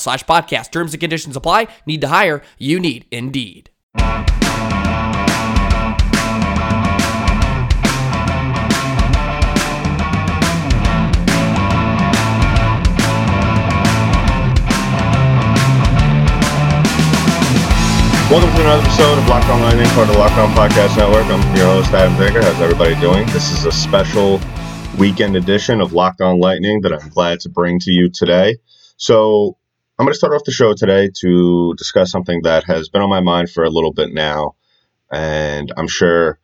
slash podcast. Terms and conditions apply. Need to hire? You need Indeed. Welcome to another episode of Locked On Lightning, part of the Locked On Podcast Network. I'm your host, Adam Denker. How's everybody doing? This is a special weekend edition of Locked On Lightning that I'm glad to bring to you today. So, I'm going to start off the show today to discuss something that has been on my mind for a little bit now. And I'm sure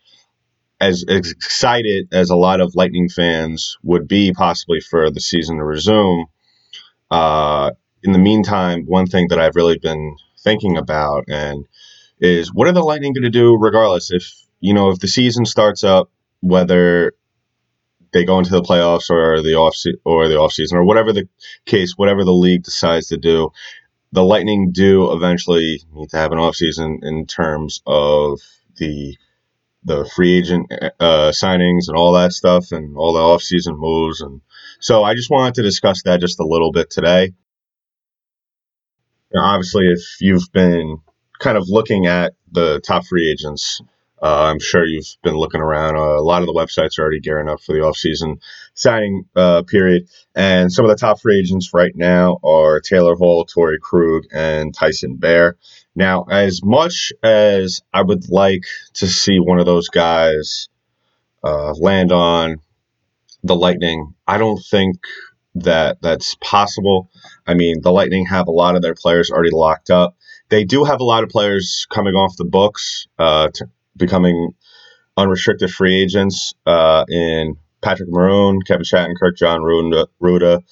as excited as a lot of Lightning fans would be possibly for the season to resume, uh, in the meantime, one thing that I've really been thinking about and is what are the Lightning going to do regardless if you know if the season starts up whether they go into the playoffs or the off or the off season or whatever the case whatever the league decides to do the Lightning do eventually need to have an off season in terms of the the free agent uh, signings and all that stuff and all the off season moves and so I just wanted to discuss that just a little bit today. Now, obviously, if you've been kind of looking at the top free agents, uh, I'm sure you've been looking around. Uh, a lot of the websites are already gearing up for the offseason signing uh, period. And some of the top free agents right now are Taylor Hall, Torey Krug, and Tyson Barrie. Now, as much as I would like to see one of those guys uh, land on the Lightning, I don't think that that's possible. I mean, the Lightning have a lot of their players already locked up. They do have a lot of players coming off the books, uh, becoming unrestricted free agents uh, in Patrick Maroon, Kevin Shattenkirk, John Rutta, Rutta,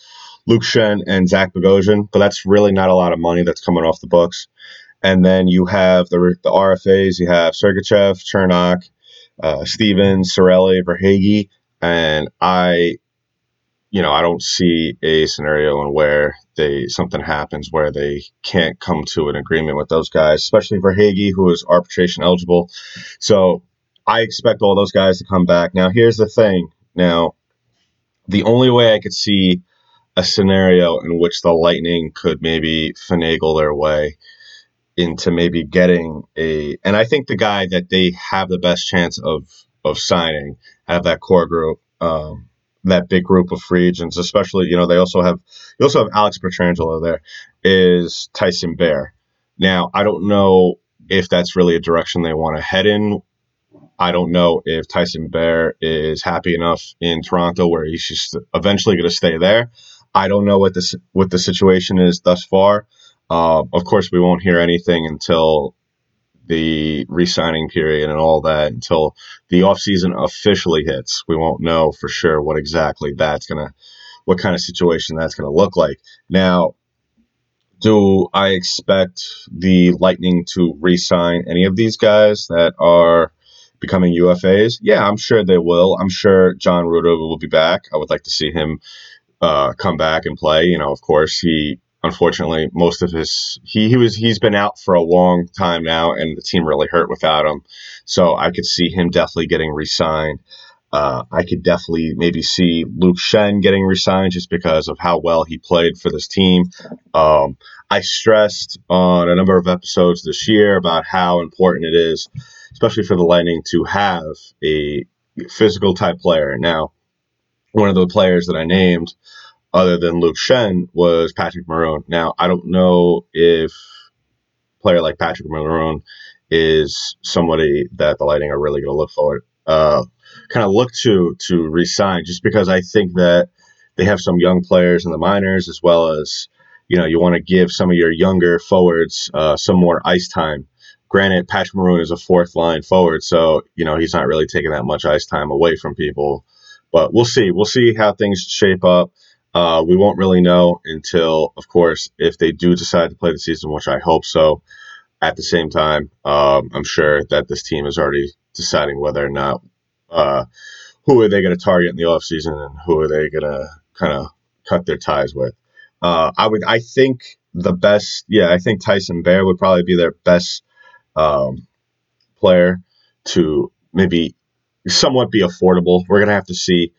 Luke Schenn, and Zach Bogosian. But that's really not a lot of money that's coming off the books. And then you have the, the RFAs. You have Sergachev, Cernak, uh, Stephens, Cirelli, Verhaeghe. And I you know, I don't see a scenario in where they something happens where they can't come to an agreement with those guys, especially Verhaeghe, who is arbitration eligible. So I expect all those guys to come back. Now, here's the thing. Now, the only way I could see a scenario in which the Lightning could maybe finagle their way into maybe getting a, and I think the guy that they have the best chance of of signing out of that core group. Um, that big group of free agents, especially you know they also have you also have Alex Pietrangelo there, is Tyson Barrie. Now I don't know if that's really a direction they want to head in. I don't know if Tyson Barrie is happy enough in Toronto where he's just eventually going to stay there. I don't know what this what the situation is thus far. Uh, of course, we won't hear anything until the re-signing period and all that until the offseason officially hits. We won't know for sure what exactly that's going to what kind of situation that's going to look like. Now, do I expect the Lightning to re-sign any of these guys that are becoming UFAs? Yeah, I'm sure they will. I'm sure John Rutta will be back. I would like to see him uh, come back and play. You know, of course, he unfortunately most of his he, he was he's been out for a long time now and the team really hurt without him. So i could see him definitely getting re-signed. Uh, i could definitely maybe see luke schenn getting re-signed just because of how well he played for this team. Um, i stressed on a number of episodes this year about how important it is especially for the lightning to have a physical type player. Now one of the players that i named other than Luke Schenn was Patrick Maroon. Now, I don't know if player like Patrick Maroon is somebody that the Lightning are really going to look forward, uh, kind of look to to resign, just because I think that they have some young players in the minors as well as you know you want to give some of your younger forwards uh, some more ice time. Granted, Patrick Maroon is a fourth line forward, so you know he's not really taking that much ice time away from people. But we'll see. We'll see how things shape up. Uh, we won't really know until, of course, if they do decide to play the season, which I hope so. At the same time, um, I'm sure that this team is already deciding whether or not uh, who are they going to target in the offseason and who are they going to kind of cut their ties with. Uh, I would, I think the best, yeah, I think Tyson Barrie would probably be their best um, player to maybe somewhat be affordable. We're going to have to see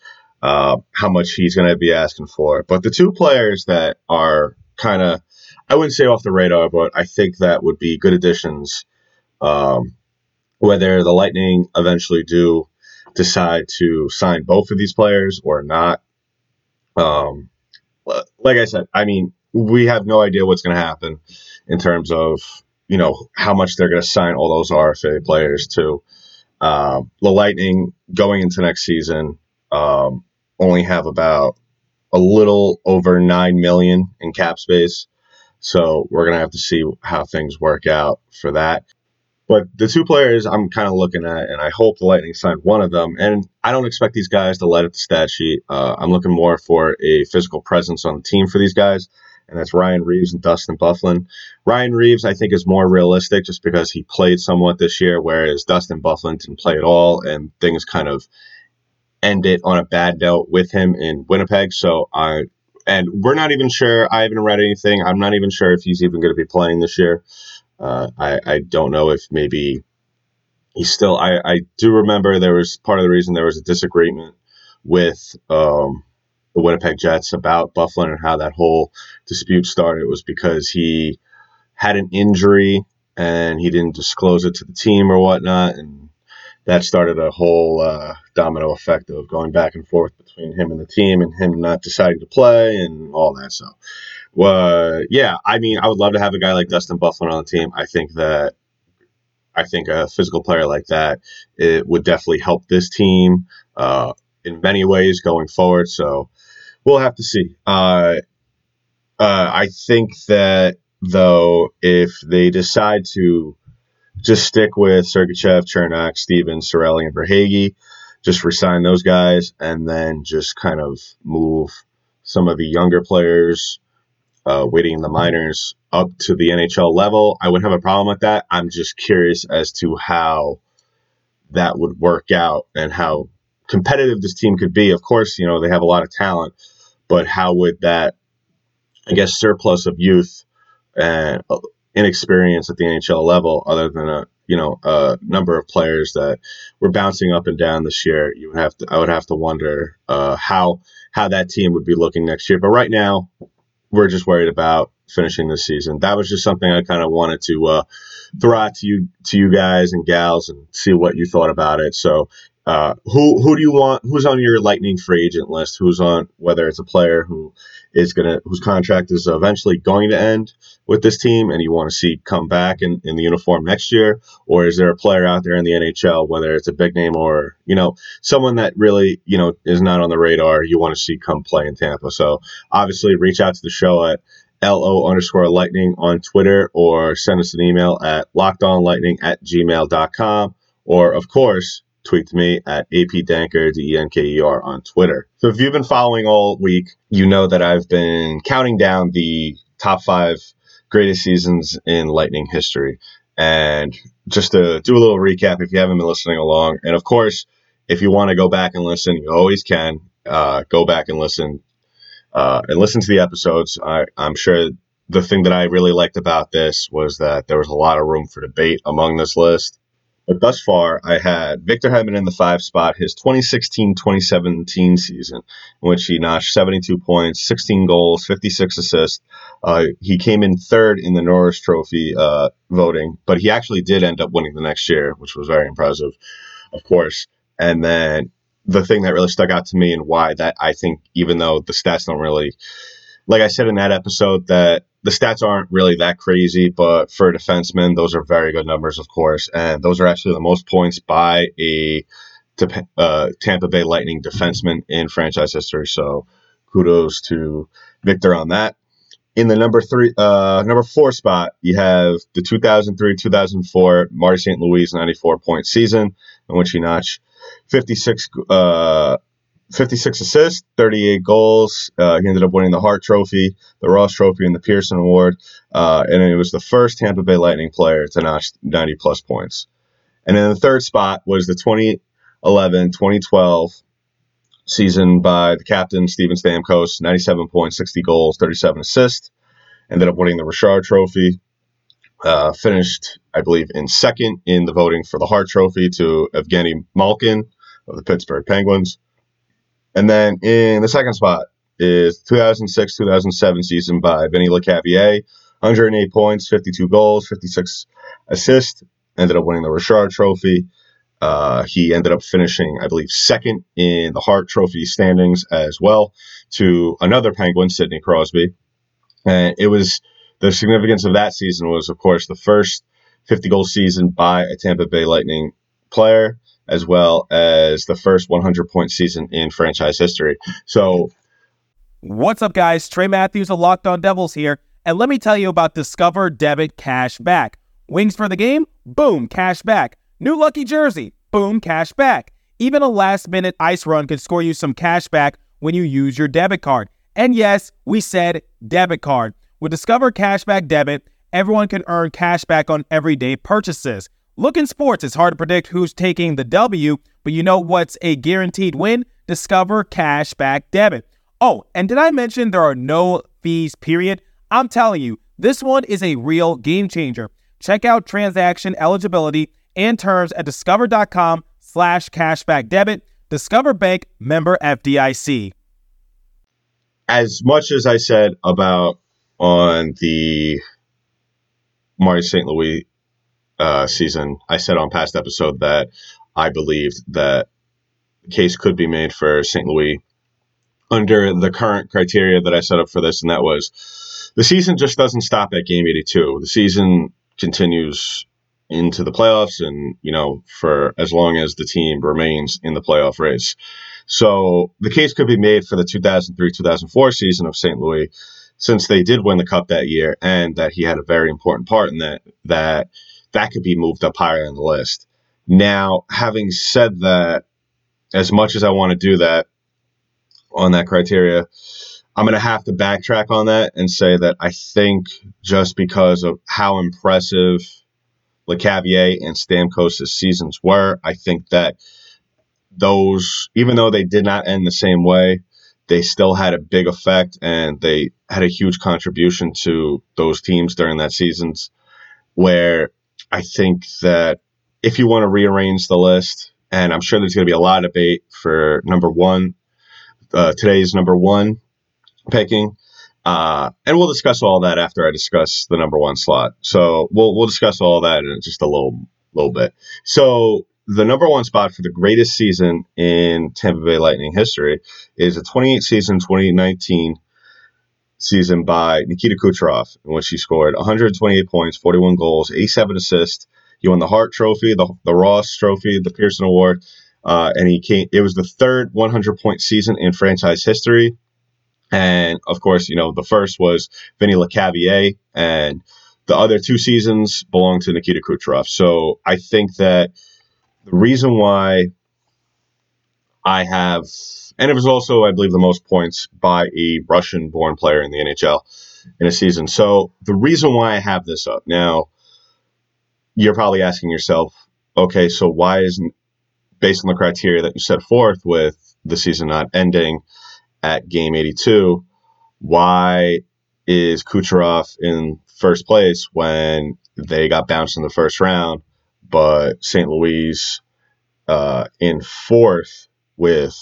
uh, how much he's going to be asking for. But the two players that are kind of, I wouldn't say off the radar, but I think that would be good additions. Um, whether the Lightning eventually do decide to sign both of these players or not. Um, like I said, I mean, we have no idea what's going to happen in terms of you know how much they're going to sign all those RFA players to. Uh, the Lightning going into next season, um, only have about a little over 9 million in cap space. So we're going to have to see how things work out for that. But the two players I'm kind of looking at, and I hope the Lightning sign one of them. And I don't expect these guys to light up the stat sheet. Uh, I'm looking more for a physical presence on the team for these guys, and that's Ryan Reaves and Dustin Byfuglien. Ryan Reaves, I think, is more realistic just because he played somewhat this year, whereas Dustin Byfuglien didn't play at all, and things kind of end it on a bad note with him in Winnipeg. So I and we're not even sure. I haven't read anything. I'm not even sure if he's even going to be playing this year. Uh, I I don't know if maybe he's still. I I do remember there was part of the reason there was a disagreement with um, the Winnipeg Jets about Byfuglien and how that whole dispute started was because he had an injury and he didn't disclose it to the team or whatnot and that started a whole uh, domino effect of going back and forth between him and the team and him not deciding to play and all that. So, uh, yeah, I mean, I would love to have a guy like Dustin Byfuglien on the team. I think that I think a physical player like that it would definitely help this team uh, in many ways going forward. So we'll have to see. Uh, uh I think that though, if they decide to just stick with Sergachev, Cernak, Stephens, Cirelli, and Verhaeghe. Just resign those guys and then just kind of move some of the younger players uh, waiting in the minors up to the NHL level. I wouldn't have a problem with that. I'm just curious as to how that would work out and how competitive this team could be. Of course, you know, they have a lot of talent, but how would that, I guess, surplus of youth and inexperience at the NHL level, other than a you know a number of players that were bouncing up and down this year. You would have to I would have to wonder uh, how how that team would be looking next year. But right now, we're just worried about finishing this season. That was just something I kind of wanted to uh, throw out to you to you guys and gals and see what you thought about it. So uh, who who do you want? Who's on your Lightning free agent list? Who's on whether it's a player who is gonna whose contract is eventually going to end with this team, and you want to see come back in, in the uniform next year, or is there a player out there in the NHL, whether it's a big name or you know someone that really you know is not on the radar, you want to see come play in Tampa? So obviously, reach out to the show at lo underscore lightning on Twitter, or send us an email at lockedonlightning at gmail.com, or of course tweet me at apdenker, D-E-N-K-E-R on Twitter. So if you've been following all week, you know that I've been counting down the top five greatest seasons in Lightning history. And just to do a little recap, if you haven't been listening along, and of course, if you want to go back and listen, you always can uh, go back and listen uh, and listen to the episodes. I, I'm sure the thing that I really liked about this was that there was a lot of room for debate among this list. But thus far, I had Victor Hedman in the five spot, his 2016 2017 season, in which he notched 72 points, 16 goals, 56 assists. Uh, he came in third in the Norris Trophy uh, voting, but he actually did end up winning the next year, which was very impressive, of course. And then the thing that really stuck out to me and why that I think, even though the stats don't really, like I said in that episode, that the stats aren't really that crazy, but for a defenseman, those are very good numbers, of course. And those are actually the most points by a uh, Tampa Bay Lightning defenseman in franchise history. So kudos to Victor on that. In the number three, uh, number four spot, you have the 2003-2004 Marty St. Louis 94 point season in which he notched 56 uh, 56 assists, 38 goals. Uh, he ended up winning the Hart Trophy, the Ross Trophy, and the Pearson Award. Uh, and it was the first Tampa Bay Lightning player to notch 90 plus points. And then the third spot was the 2011 2012 season by the captain, Steven Stamkos, 97 points, 60 goals, 37 assists. Ended up winning the Richard Trophy. Uh, finished, I believe, in second in the voting for the Hart Trophy to Evgeny Malkin of the Pittsburgh Penguins. And then in the second spot is 2006 2007 season by Vinny Lecavalier. 108 points, 52 goals, 56 assists. Ended up winning the Richard Trophy. Uh, he ended up finishing, I believe, second in the Hart Trophy standings as well to another Penguin, Sidney Crosby. And it was the significance of that season was, of course, the first 50 goal season by a Tampa Bay Lightning player as well as the first 100 point season in franchise history. So, what's up, guys? Trey Matthews of Locked On Devils here, and let me tell you about Discover Debit Cash Back. Wings for the game? Boom, cash back. New lucky jersey? Boom, cash back. Even a last minute ice run could score you some cash back when you use your debit card. And yes, we said debit card. With Discover Cashback Debit, everyone can earn cash back on everyday purchases. Look in sports, it's hard to predict who's taking the W, but you know what's a guaranteed win? Discover Cashback Debit. Oh, and did I mention there are no fees, period? I'm telling you, this one is a real game changer. Check out transaction eligibility and terms at discover.com slash cashback debit. Discover Bank member FDIC. As much as I said about on the Marty St. Louis uh, season, I said on past episode that I believed that case could be made for St. Louis under the current criteria that I set up for this, and that was the season just doesn't stop at game 82. The season continues into the playoffs and, you know, for as long as the team remains in the playoff race. So the case could be made for the 2003 2004 season of St. Louis since they did win the cup that year and that he had a very important part in that, that that could be moved up higher in the list. Now, having said that, as much as I want to do that on that criteria, I'm going to have to backtrack on that and say that I think just because of how impressive Lecavalier and Stamkos' seasons were, I think that those, even though they did not end the same way, they still had a big effect and they had a huge contribution to those teams during that seasons where I think that if you want to rearrange the list, and I'm sure there's going to be a lot of debate for number one, uh, today's number one picking. Uh, and we'll discuss all that after I discuss the number one slot. So we'll we'll discuss all that in just a little little bit. So the number one spot for the greatest season in Tampa Bay Lightning history is a 28 season 2019 season by Nikita Kucherov, in which he scored 128 points, 41 goals, 87 assists. He won the Hart Trophy, the, the Ross Trophy, the Pearson Award, uh, and he came. It was the third 100 point season in franchise history. And of course, you know the first was Vinny Lecavalier, and the other two seasons belong to Nikita Kucherov. So I think that the reason why I have and it was also, I believe, the most points by a Russian born player in the NHL in a season. So the reason why I have this up now, you're probably asking yourself, okay, so why isn't based on the criteria that you set forth with the season not ending at game 82, why is Kucherov in first place when they got bounced in the first round, but St. Louis uh, in fourth with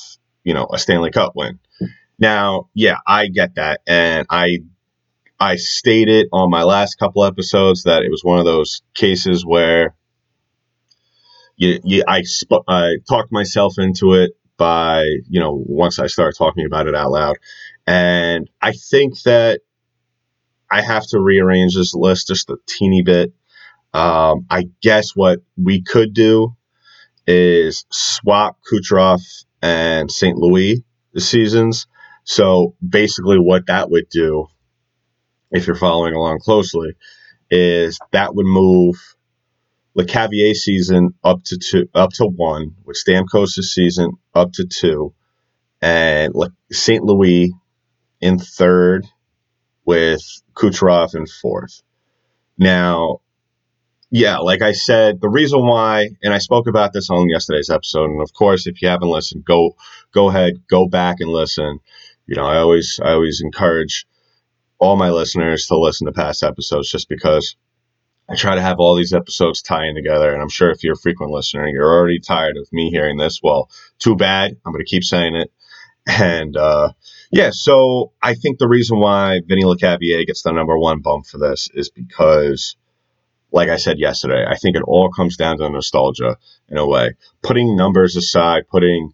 you know a Stanley Cup win. Now, yeah, I get that, and I I stated on my last couple episodes that it was one of those cases where you, you I sp- I talked myself into it by you know once I started talking about it out loud, and I think that I have to rearrange this list just a teeny bit. Um, I guess what we could do is swap Kucherov and St. Louis the seasons. So basically, what that would do, if you're following along closely, is that would move Lecavalier season up to two, up to one, with Stamkos' season up to two, and St. Louis in third, with Kucherov in fourth. Now, yeah, like I said, the reason why, and I spoke about this on yesterday's episode, and of course, if you haven't listened, go go ahead, go back and listen. You know, I always I always encourage all my listeners to listen to past episodes, just because I try to have all these episodes tying together. And I'm sure if you're a frequent listener, you're already tired of me hearing this. Well, too bad. I'm going to keep saying it. And uh, yeah, so I think the reason why Vinny Lecavalier gets the number one bump for this is because like I said yesterday, I think it all comes down to nostalgia in a way. Putting numbers aside, putting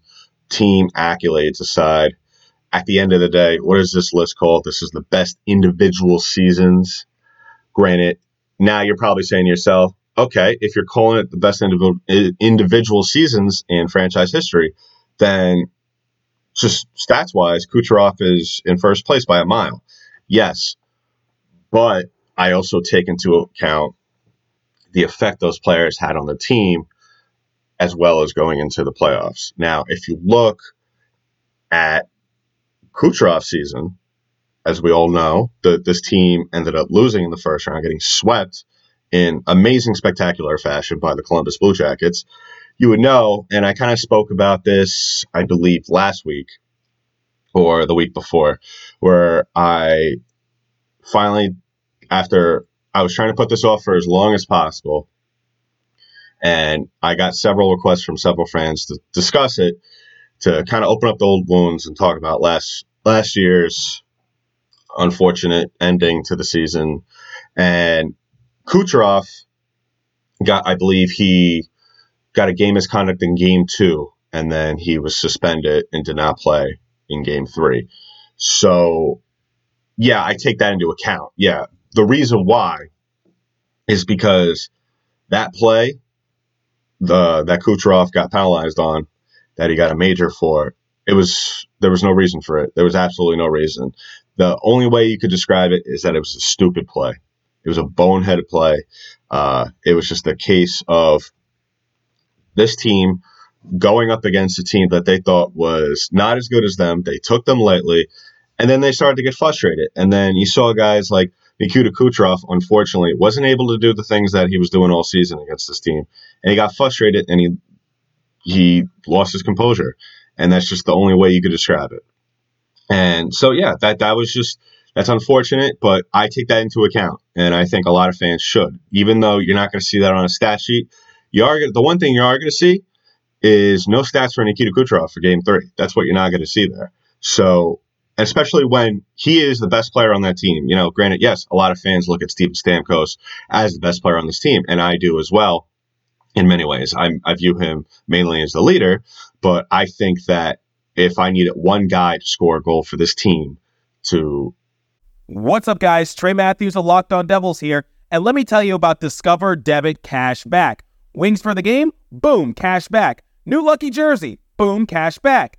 team accolades aside, at the end of the day, what is this list called? This is the best individual seasons. Granted, now you're probably saying to yourself, okay, if you're calling it the best individual seasons in franchise history, then just stats wise, Kucherov is in first place by a mile. Yes, but I also take into account the effect those players had on the team as well as going into the playoffs. Now, if you look at Kucherov's season, as we all know, the, this team ended up losing in the first round, getting swept in amazing, spectacular fashion by the Columbus Blue Jackets. You would know, and I kind of spoke about this, I believe, last week or the week before, where I finally, after I was trying to put this off for as long as possible. And I got several requests from several friends to discuss it, to kind of open up the old wounds and talk about last last year's unfortunate ending to the season. And Kucherov got, I believe, he got a game misconduct in game two, and then he was suspended and did not play in game three. So, yeah, I take that into account. Yeah, the reason why is because that play, the that Kucherov got penalized on, that he got a major for, it was there was no reason for it. There was absolutely no reason. The only way you could describe it is that it was a stupid play. It was a boneheaded play. Uh, it was just a case of this team going up against a team that they thought was not as good as them. They took them lightly, and then they started to get frustrated. And then you saw guys like Nikita Kucherov, unfortunately, wasn't able to do the things that he was doing all season against this team, and he got frustrated and he he lost his composure, and that's just the only way you could describe it. And so, yeah, that that was just that's unfortunate, but I take that into account, and I think a lot of fans should, even though you're not going to see that on a stat sheet. You are the one thing you are going to see is no stats for Nikita Kucherov for Game Three. That's what you're not going to see there. So especially when he is the best player on that team. You know, granted, yes, a lot of fans look at Steven Stamkos as the best player on this team, and I do as well. In many ways, I, I view him mainly as the leader, but I think that if I needed one guy to score a goal for this team, to What's up, guys? Trey Matthews of Locked On Devils here, and let me tell you about Discover Debit Cash Back. Wings for the game? Boom, cash back. New lucky jersey? Boom, cash back.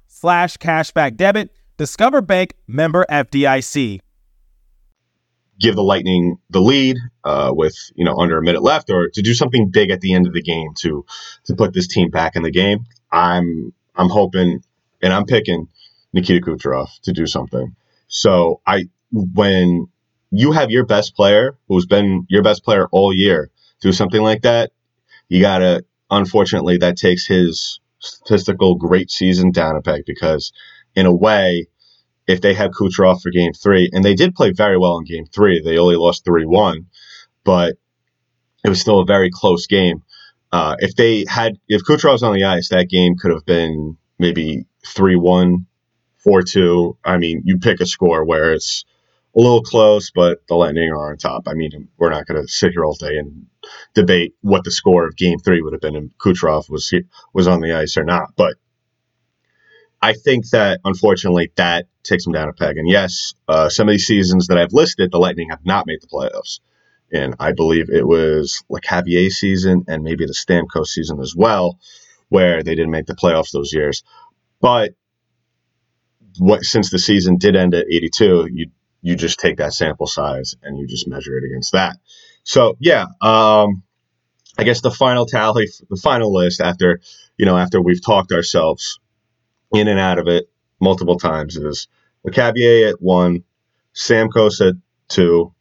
slash cashback debit. Discover Bank member FDIC. Give the Lightning the lead uh, with you know under a minute left, or to do something big at the end of the game to to put this team back in the game. I'm I'm hoping and I'm picking Nikita Kucherov to do something. So I when you have your best player who's been your best player all year do something like that, you gotta unfortunately that takes his statistical great season down a peg because in a way, if they had Kucherov for game three, and they did play very well in game three, they only lost 3 1, but it was still a very close game. Uh, if they had, if Kucherov's on the ice, that game could have been maybe 3 1, 4 2. I mean, you pick a score where it's a little close, but the Lightning are on top. I mean, we're not going to sit here all day and debate what the score of Game Three would have been if Kucherov was was on the ice or not. But I think that unfortunately that takes them down a peg. And yes, uh, some of these seasons that I've listed, the Lightning have not made the playoffs. And I believe it was Lecavalier season and maybe the Stamkos season as well, where they didn't make the playoffs those years. But what since the season did end at 82, you you just take that sample size and you just measure it against that. So yeah, um, I guess the final tally, the final list after you know after we've talked ourselves in and out of it multiple times is Lecavalier at one, Stamkos at two,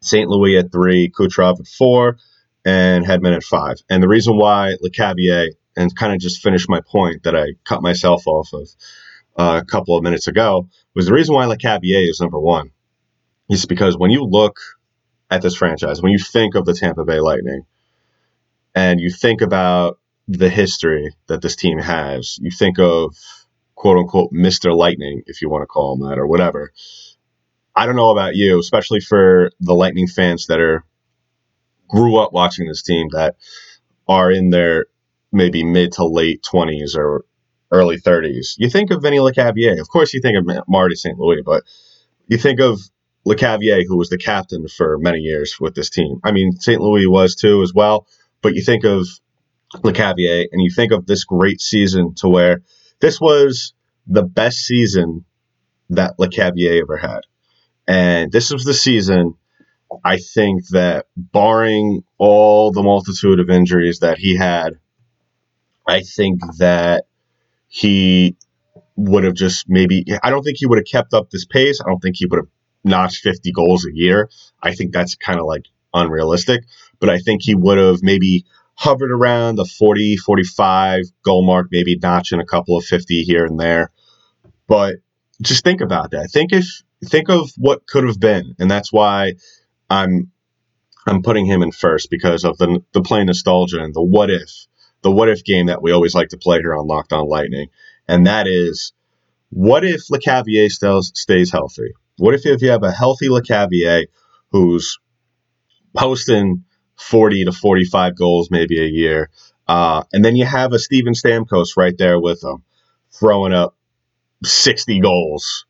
St. Louis at three, Kucherov at four, and Hedman at five. And the reason why Lecavalier, and kind of just finish my point that I cut myself off of uh, a couple of minutes ago, was the reason why Lecavalier is number one. Is because when you look at this franchise, when you think of the Tampa Bay Lightning, and you think about the history that this team has, you think of quote unquote Mr. Lightning, if you want to call him that or whatever. I don't know about you, especially for the Lightning fans that are grew up watching this team that are in their maybe mid to late 20s or early 30s. You think of Vinny Lecavalier. Of course, you think of Marty St. Louis, but you think of Lecavalier, who was the captain for many years with this team. I mean, St. Louis was too as well, but you think of Lecavalier and you think of this great season to where this was the best season that Lecavalier ever had. And this was the season I think that barring all the multitude of injuries that he had, I think that he would have just maybe I don't think he would have kept up this pace. I don't think he would have notched 50 goals a year. I think that's kind of like unrealistic, but I think he would have maybe hovered around the 40, 45 goal mark, maybe notching a couple of 50 here and there. But just think about that. Think if think of what could have been, and that's why I'm I'm putting him in first because of the the plain nostalgia and the what if, the what if game that we always like to play here on Locked On Lightning, and that is, what if Lecavalier stays stays healthy? What if if you have a healthy Lecavalier who's posting 40 to 45 goals maybe a year. Uh, and then you have a Steven Stamkos right there with him, throwing up 60 goals,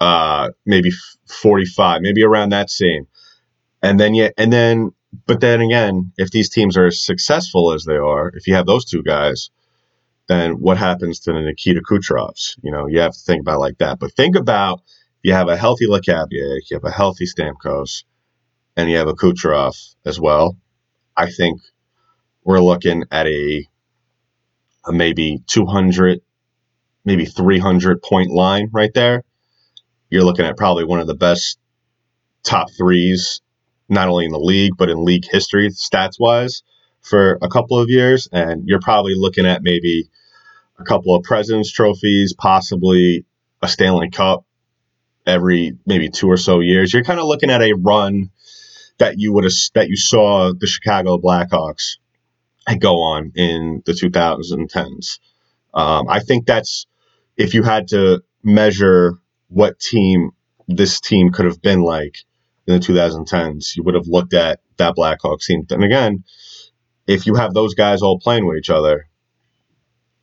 uh, maybe 45, maybe around that same. And then you, and then, but then again, if these teams are as successful as they are, if you have those two guys, then what happens to the Nikita Kucherovs? You know, you have to think about like that. But think about you have a healthy Lecavalier, you have a healthy Stamkos, and you have a Kucherov as well. I think we're looking at a, a maybe 200, maybe 300 point line right there. You're looking at probably one of the best top threes, not only in the league, but in league history, stats wise, for a couple of years. And you're probably looking at maybe a couple of President's trophies, possibly a Stanley Cup every maybe two or so years. You're kind of looking at a run that you would have that you saw the Chicago Blackhawks go on in the 2010s. Um, I think that's if you had to measure what team this team could have been like in the 2010s, you would have looked at that Blackhawks team. And again, if you have those guys all playing with each other,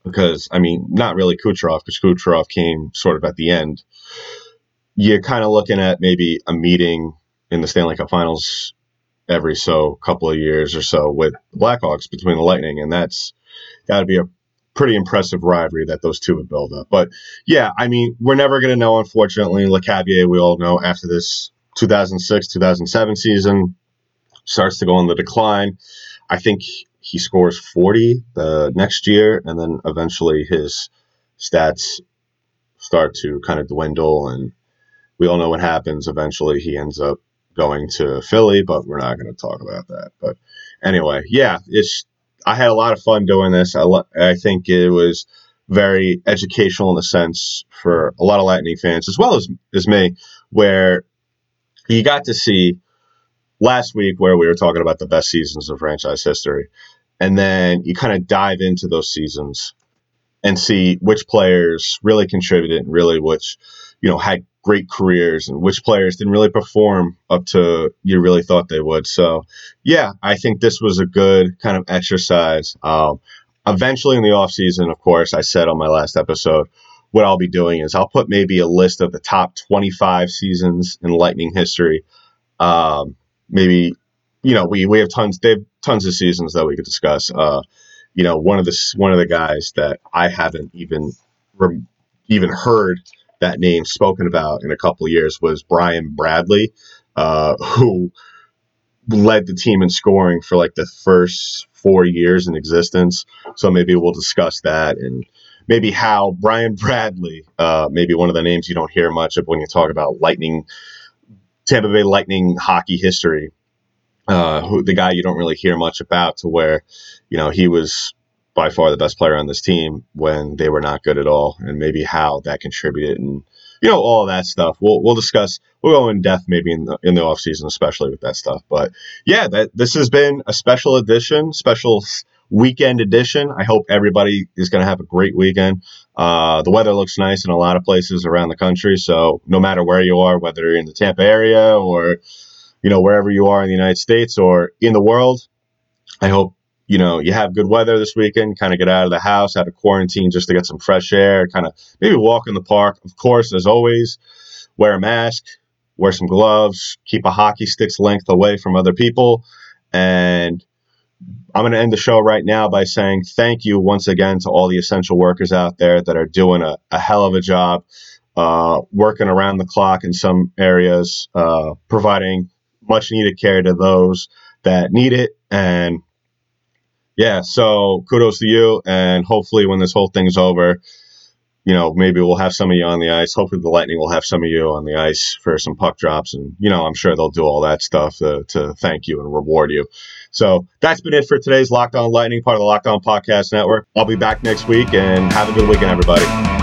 because I mean, not really Kucherov, because Kucherov came sort of at the end. You're kind of looking at maybe a meeting in the Stanley Cup Finals every so couple of years or so with the Blackhawks between the Lightning, and that's got to be a pretty impressive rivalry that those two have built up. But yeah, I mean, we're never going to know, unfortunately. Lecavalier, we all know after this 2006 2007 season starts to go on the decline. I think he scores 40 the next year, and then eventually his stats start to kind of dwindle, and we all know what happens. Eventually, he ends up going to Philly, but we're not going to talk about that. But anyway, yeah, it's I had a lot of fun doing this. I I think it was very educational in a sense for a lot of Lightning fans as well as as me, where you got to see last week where we were talking about the best seasons of franchise history, and then you kind of dive into those seasons and see which players really contributed and really which you know had great careers and which players didn't really perform up to you really thought they would. So, yeah, I think this was a good kind of exercise. Um, eventually, in the off season, of course, I said on my last episode, what I'll be doing is I'll put maybe a list of the top 25 seasons in Lightning history. Um, maybe, you know, we, we have tons, they have tons of seasons that we could discuss. Uh, you know, one of the one of the guys that I haven't even even heard that name spoken about in a couple years was Brian Bradley, uh, who led the team in scoring for like the first four years in existence. So maybe we'll discuss that and maybe how Brian Bradley, uh, maybe one of the names you don't hear much of when you talk about Lightning, Tampa Bay Lightning hockey history. Uh, who the guy you don't really hear much about, to where, you know, he was by far the best player on this team when they were not good at all, and maybe how that contributed and you know all that stuff. We'll we'll discuss. We'll go in depth maybe in the in the off season, especially with that stuff. But yeah, that this has been a special edition, special weekend edition. I hope everybody is going to have a great weekend. Uh, the weather looks nice in a lot of places around the country, so no matter where you are, whether you're in the Tampa area or you know wherever you are in the United States or in the world, I hope you know, you have good weather this weekend, kind of get out of the house, out of quarantine just to get some fresh air, kind of maybe walk in the park. Of course, as always, wear a mask, wear some gloves, keep a hockey stick's length away from other people. And I'm going to end the show right now by saying thank you once again to all the essential workers out there that are doing a, a hell of a job, uh, working around the clock in some areas, uh, providing much needed care to those that need it. And yeah, so kudos to you, and hopefully when this whole thing's over, you know, maybe we'll have some of you on the ice. Hopefully the Lightning will have some of you on the ice for some puck drops, and you know, I'm sure they'll do all that stuff to, to thank you and reward you. So that's been it for today's Locked On Lightning, part of the Locked On Podcast Network. I'll be back next week, and have a good weekend, everybody.